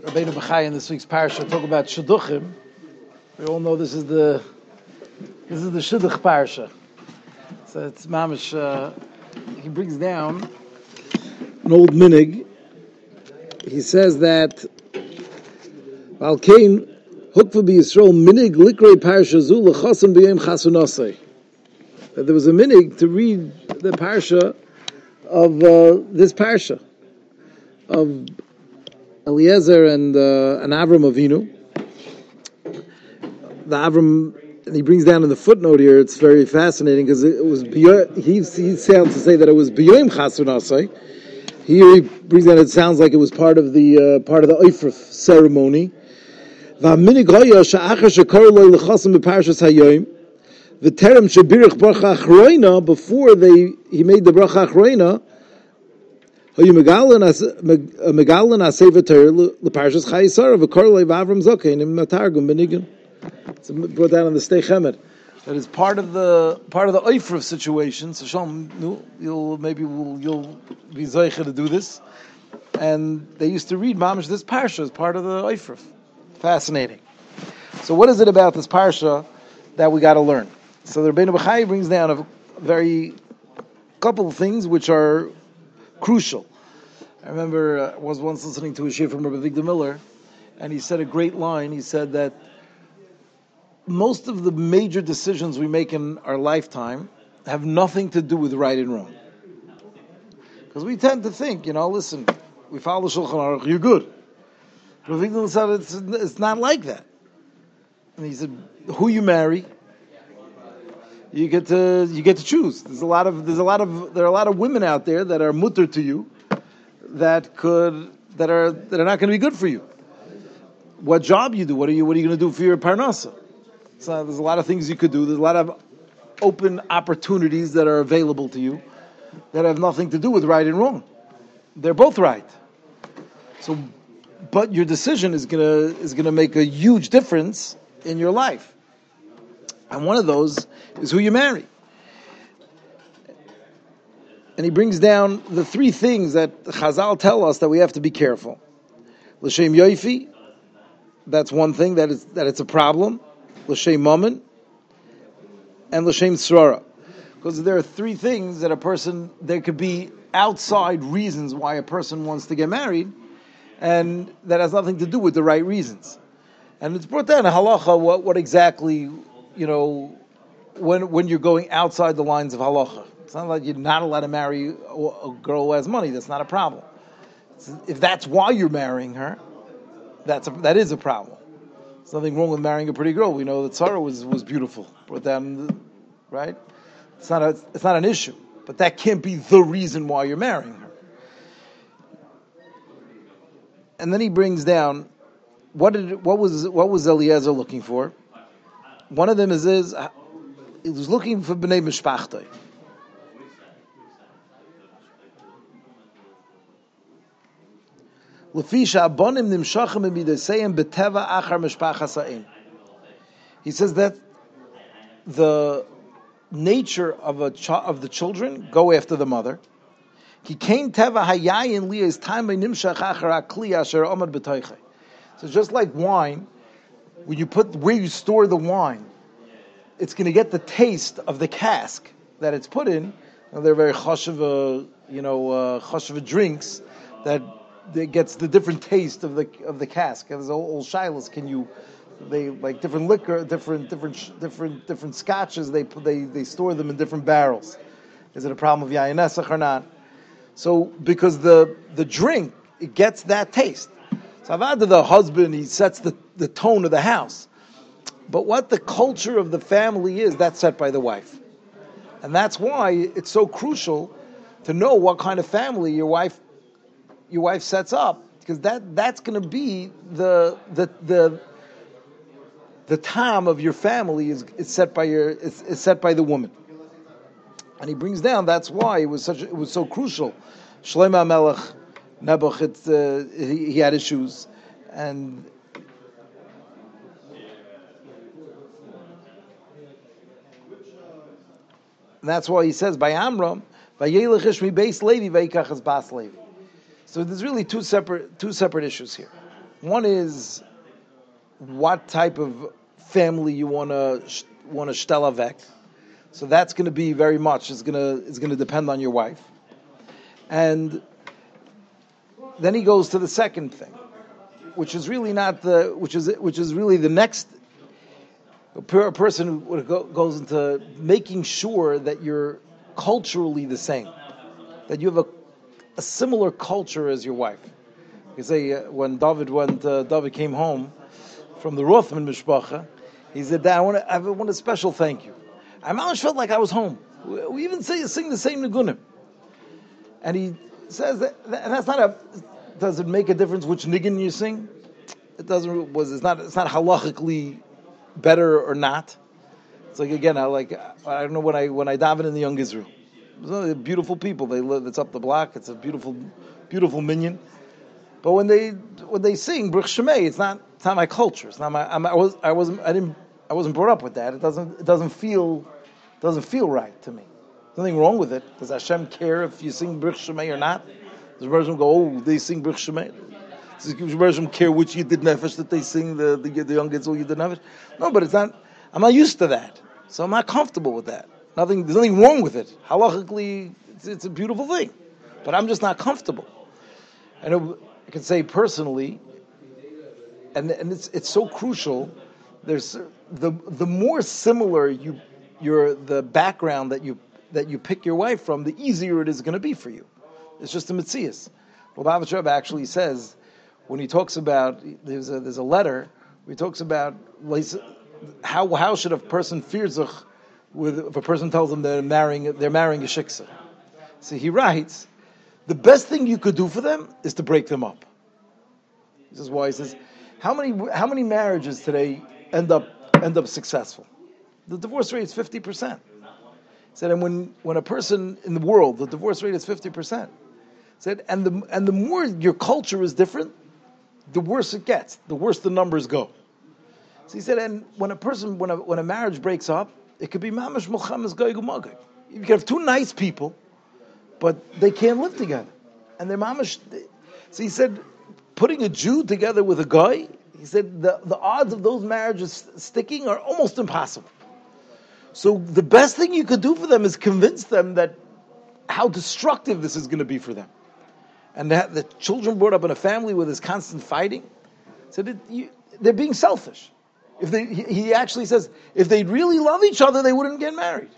Rabbeinu Bachai in this week's parsha talk about shidduchim. We all know this is the this is the shidduch parsha. So it's mamish. Uh, he brings down an old minig. He says that Al Kain hukva bi Yisrael minig likrei parsha zu lechasim b'yem chasunasei. That there was a minig to read the parsha of uh, this parsha of Eliezer and uh, and Avram Avinu. The Avram he brings down in the footnote here. It's very fascinating because it was he he sounds to say that it was biyoim chaser nasai. Here he brings down. It sounds like it was part of the uh, part of the oifrif ceremony. The terem bracha achroina before they he made the bracha achreina. Hayu megalin aseva uh, Torah leparshas Chayei Sarah of a korle v'avram zokein im matargum Benigun. It's brought down on the Steichemet. That is part of the part of the Oifrav situation. So Shalom, you'll maybe will you'll be zayicha to do this. And they used to read mamish this parsha as part of the Oifrav. Fascinating. So what is it about this parsha that we got to learn? So the Rabbeinu Bachai brings down a very couple of things which are crucial. I remember uh, I was once listening to a shir from Rabbi Avigdor Miller, and he said a great line. He said that most of the major decisions we make in our lifetime have nothing to do with right and wrong. Because we tend to think, you know, listen, we follow Shulchan Aruch, you're good. Ravigdal said it's, it's not like that. And he said, who you marry, you get to you get to choose. There's a lot of there's a lot of there are a lot of women out there that are mutter to you that could that are that are not going to be good for you. What job you do? What are you what are you going to do for your parnasa? So there's a lot of things you could do. There's a lot of open opportunities that are available to you that have nothing to do with right and wrong. They're both right. So but your decision is gonna is gonna make a huge difference in your life. And one of those is who you marry. And he brings down the three things that Chazal tell us that we have to be careful. L'shem yoifi, that's one thing that is that it's a problem. L'shem mammon, and l'shem srara. Because there are three things that a person there could be outside reasons why a person wants to get married, and that has nothing to do with the right reasons. And it's brought down a halacha what, what exactly, you know, when when you're going outside the lines of halacha. It's not like you're not allowed to marry a girl who has money. That's not a problem. If that's why you're marrying her, that's a, that is a problem. There's nothing wrong with marrying a pretty girl. We know that Sarah was, was beautiful. Brought down, right? It's not a, it's not an issue, but that can't be the reason why you're marrying her. and then he brings down what did what was what was Eliezer looking for? One of them is is he was looking for bnei mishpachtei. He says that the nature of a ch- of the children go after the mother. So just like wine, when you put where you store the wine, it's going to get the taste of the cask that it's put in. And they're very choshev, you know, uh, drinks that gets the different taste of the of the cask. Old, old shilas. Can you? They like different liquor, different different different different scotches. They they they store them in different barrels. Is it a problem of yayin or not? So because the the drink it gets that taste. So Avada, the husband, he sets the, the tone of the house. But what the culture of the family is, that's set by the wife. And that's why it's so crucial to know what kind of family your wife your wife sets up. Because that, that's gonna be the the the the time of your family is, is set by your is, is set by the woman. And he brings down that's why it was such it was so crucial. Shlomo Melech Nebuch, uh, he, he, had issues, and that's why he says by Amram, by Yelech Ishmi base Levi, by bas Levi. So there's really two separate two separate issues here. One is what type of family you want to want to shtel So that's going to be very much. It's going to it's going to depend on your wife. And then he goes to the second thing, which is really not the which is which is really the next. A person who goes into making sure that you're culturally the same, that you have a, a similar culture as your wife. You say uh, when David went, uh, David came home from the Rothman mishpacha, he said, "Dad, I want want a special thank you. I almost felt like I was home. We even say sing the same nigunim." And he says that, and that's not a. Does it make a difference which nigun you sing? It doesn't. Was it's not. It's not halachically better or not. It's like again. I like. I don't know when I when I daven in the young Israel. Beautiful people. They live. It's up the block. It's a beautiful, beautiful minyan. But when they when they sing Bruch Shemay, it's not it's not my culture. It's not my. I'm, I was I wasn't I didn't I wasn't brought up with that. It doesn't it doesn't feel doesn't feel right to me. There's nothing wrong with it. Does Hashem care if you sing Bruch Shemay or not? Does Hashem go, oh, they sing Bruch Shemay? Does Hashem care which Yedid Nefesh that they sing the the, the young kids all Yedid Nefesh? No, but it's not. I'm not used to that, so I'm not comfortable with that. Nothing. There's nothing wrong with it. Halachically, it's, it's a beautiful thing, but I'm just not comfortable. And it, I can say personally, and and it's it's so crucial. There's the the more similar you your the background that you that you pick your wife from, the easier it is going to be for you. It's just a mitzias. Baba Rebbe actually says when he talks about there's a there's a letter he talks about how how should a person fear zich with if a person tells them they're marrying they're marrying a shiksa. So he writes the best thing you could do for them is to break them up. This is why he says, how many how many marriages today end up end up successful? The divorce rate is fifty percent. He Said, and when, when a person in the world, the divorce rate is fifty percent. He Said, and the and the more your culture is different, the worse it gets, the worse the numbers go. So he said, and when a person, when a when a marriage breaks up, it could be mamash mulchamas goygu You can have two nice people but they can't live together. And their mamash. So he said, putting a Jew together with a guy, he said the, the odds of those marriages sticking are almost impossible. So the best thing you could do for them is convince them that how destructive this is going to be for them. And that the children brought up in a family where there's constant fighting, said so they're being selfish. If they, he actually says, if they really love each other, they wouldn't get married.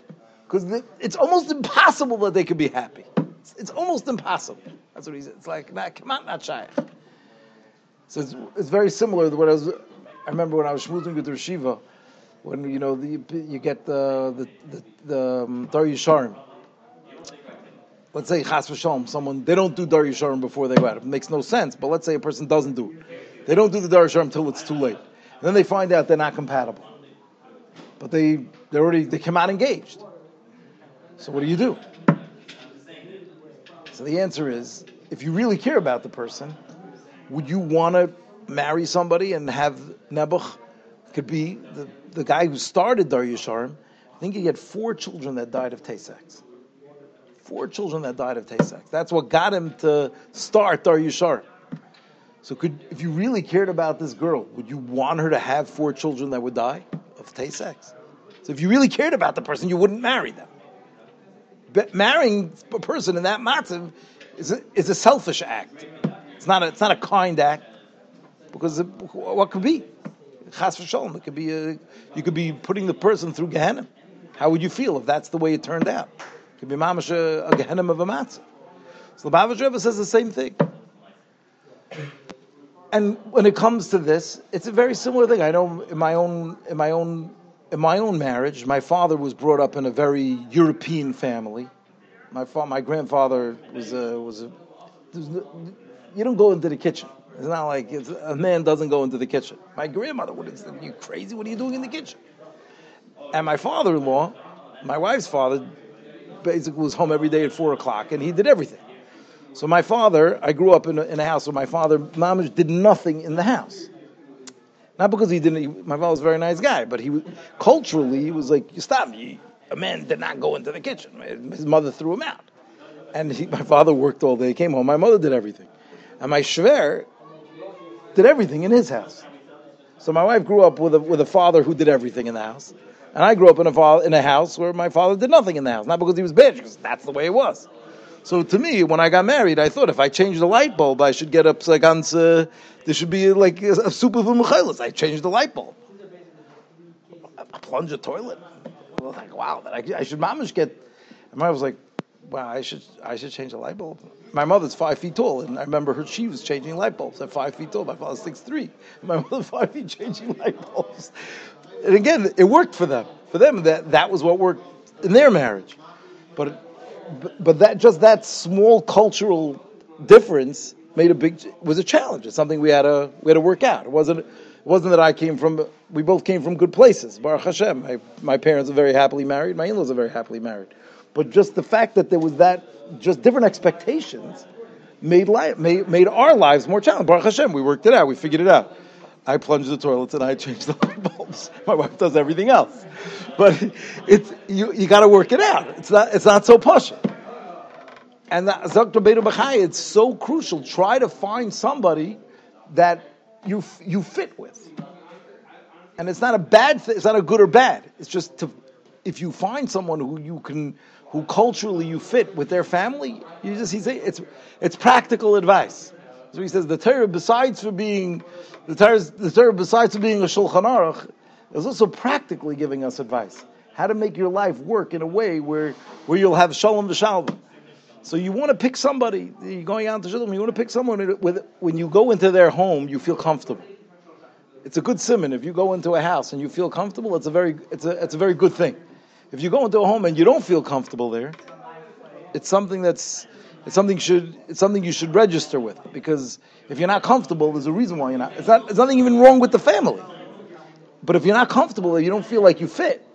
Because it's almost impossible that they could be happy. It's, it's almost impossible. That's what he said. It's like, nah, come on, not shaykh. So it's, it's very similar to what I was. I remember when I was shmuzing with the Shiva, when you know the, you get the the the, the um, Dor Yeshorim. Let's say Chas v'Shalom, someone they don't do Dor Yeshorim before they go out. It makes no sense. But let's say a person doesn't do it. They don't do the Dor Yeshorim until it's too late. And then they find out they're not compatible. But they they already they come out engaged. So what do you do? So the answer is, if you really care about the person, would you want to marry somebody and have Nebuch? Could be the, the guy who started Dor Yeshorim. I think he had four children that died of Tay-Sachs. Four children that died of Tay-Sachs. That's what got him to start Dor Yeshorim. So could, if you really cared about this girl, would you want her to have four children that would die of Tay-Sachs? So if you really cared about the person, you wouldn't marry them But marrying a person in that matzav is a, is a selfish act. It's not a, it's not a kind act because it, what could be chas v'shalom? It could be a, you could be putting the person through Gehenna. How would you feel if that's the way it turned out? It could be mamash a, a Gehenna of a matzah. So the Bava Rebbe says the same thing. And when it comes to this, it's a very similar thing. I know in my own in my own in my own marriage, my father was brought up in a very European family. My fa- my grandfather was a, was a, you don't go into the kitchen. It's not like it's, a man doesn't go into the kitchen. My grandmother would have said, "You crazy? What are you doing in the kitchen?" And my father-in-law, my wife's father, basically was home every day at four o'clock, and he did everything. So my father, I grew up in a, in a house where my father, mamish, did nothing in the house. Not because he didn't. He, my father was a very nice guy, but he culturally he was like, "You stop! me." a man did not go into the kitchen. His mother threw him out, and he, my father worked all day. Came home. My mother did everything, and my shver, did everything in his house. So my wife grew up with a, with a father who did everything in the house. And I grew up in a, fa- in a house where my father did nothing in the house. Not because he was bad, because that's the way it was. So to me, when I got married, I thought if I change the light bulb, I should get up ganze, there should be like a super of I changed the light bulb. A plunge a toilet. I was like, wow, I, I should mamish get. And I was like, wow, I should I should change the light bulb. My mother's five feet tall, and I remember her she was changing light bulbs at five feet tall. My father's six three. My mother five feet changing light bulbs. And again, it worked for them. For them, that that was what worked in their marriage. But but that just that small cultural difference made a big was a challenge. It's something we had to we had to work out. It wasn't it wasn't that I came from we both came from good places. Baruch Hashem. My, my parents are very happily married. My in-laws are very happily married. But just the fact that there was that just different expectations made life made, made our lives more challenging. Baruch Hashem, we worked it out. We figured it out. I plunge the toilets and I change the light bulbs. My wife does everything else, but it's you. You got to work it out. It's not. It's not so pushy. And Dr. Beto Bachai, it's so crucial. Try to find somebody that you you fit with. And it's not a bad thing. It's not a good or bad. It's just to, if you find someone who you can, who culturally you fit with their family, you just he's it's it's practical advice. So he says the Torah, besides for being the Torah, the Torah, besides for being a Shulchan Aruch, is also practically giving us advice how to make your life work in a way where where you'll have shalom v'shalom. So you want to pick somebody. You're going out to shalom. You want to pick someone with when you go into their home, you feel comfortable. It's a good simon. If you go into a house and you feel comfortable, it's a very it's a it's a very good thing. If you go into a home and you don't feel comfortable there, it's something that's it's something should it's something you should register with because if you're not comfortable, there's a reason why you're not. It's not. There's nothing even wrong with the family, but if you're not comfortable, you don't feel like you fit.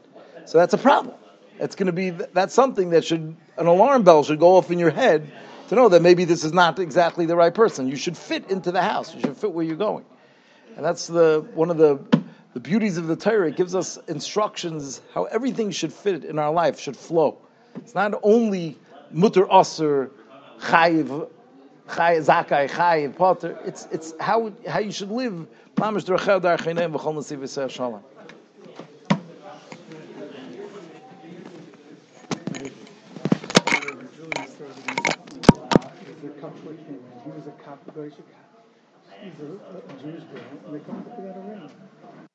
So that's a problem. It's going to be that's something that should an alarm bell should go off in your head to know that maybe this is not exactly the right person. You should fit into the house. You should fit where you're going, and that's the one of the the beauties of the Torah. It gives us instructions how everything should fit in our life, should flow. It's not only mutter aser chayiv, zakai, chayiv potter. It's it's how how you should live. V'chol shalom. He was a He's a Jewish and they come together.